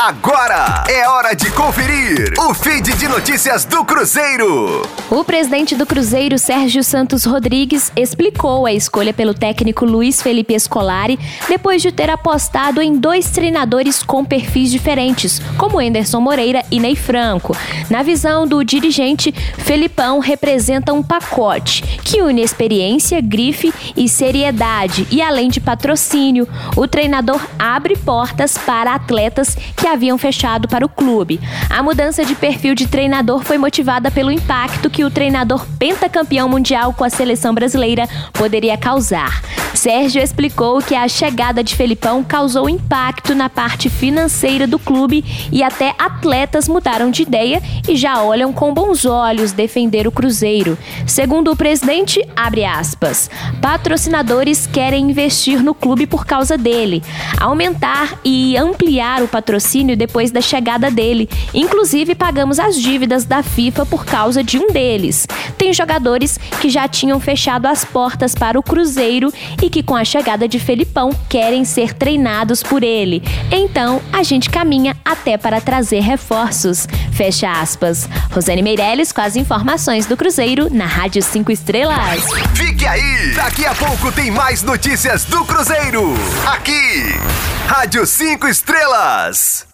Agora é hora de conferir o feed de notícias do Cruzeiro. O presidente do Cruzeiro, Sérgio Santos Rodrigues, explicou a escolha pelo técnico Luiz Felipe Scolari depois de ter apostado em dois treinadores com perfis diferentes, como Anderson Moreira e Ney Franco. Na visão do dirigente, Felipão representa um pacote que une experiência, grife e seriedade, e além de patrocínio, o treinador abre portas para atletas que haviam fechado para o clube. A mudança de perfil de treinador foi motivada pelo impacto que o treinador pentacampeão mundial com a seleção brasileira poderia causar. Sérgio explicou que a chegada de Felipão causou impacto na parte financeira do clube e até atletas mudaram de ideia e já olham com bons olhos defender o Cruzeiro. Segundo o presidente, abre aspas, patrocinadores querem investir no clube por causa dele, aumentar e ampliar o patrocínio depois da chegada dele. Inclusive, pagamos as dívidas da FIFA por causa de um deles. Tem jogadores que já tinham fechado as portas para o Cruzeiro e que, com a chegada de Felipão, querem ser treinados por ele. Então, a gente caminha até para trazer reforços. Fecha aspas. Rosane Meirelles com as informações do Cruzeiro na Rádio 5 Estrelas. Fique aí! Daqui a pouco tem mais notícias do Cruzeiro. Aqui, Rádio 5 Estrelas.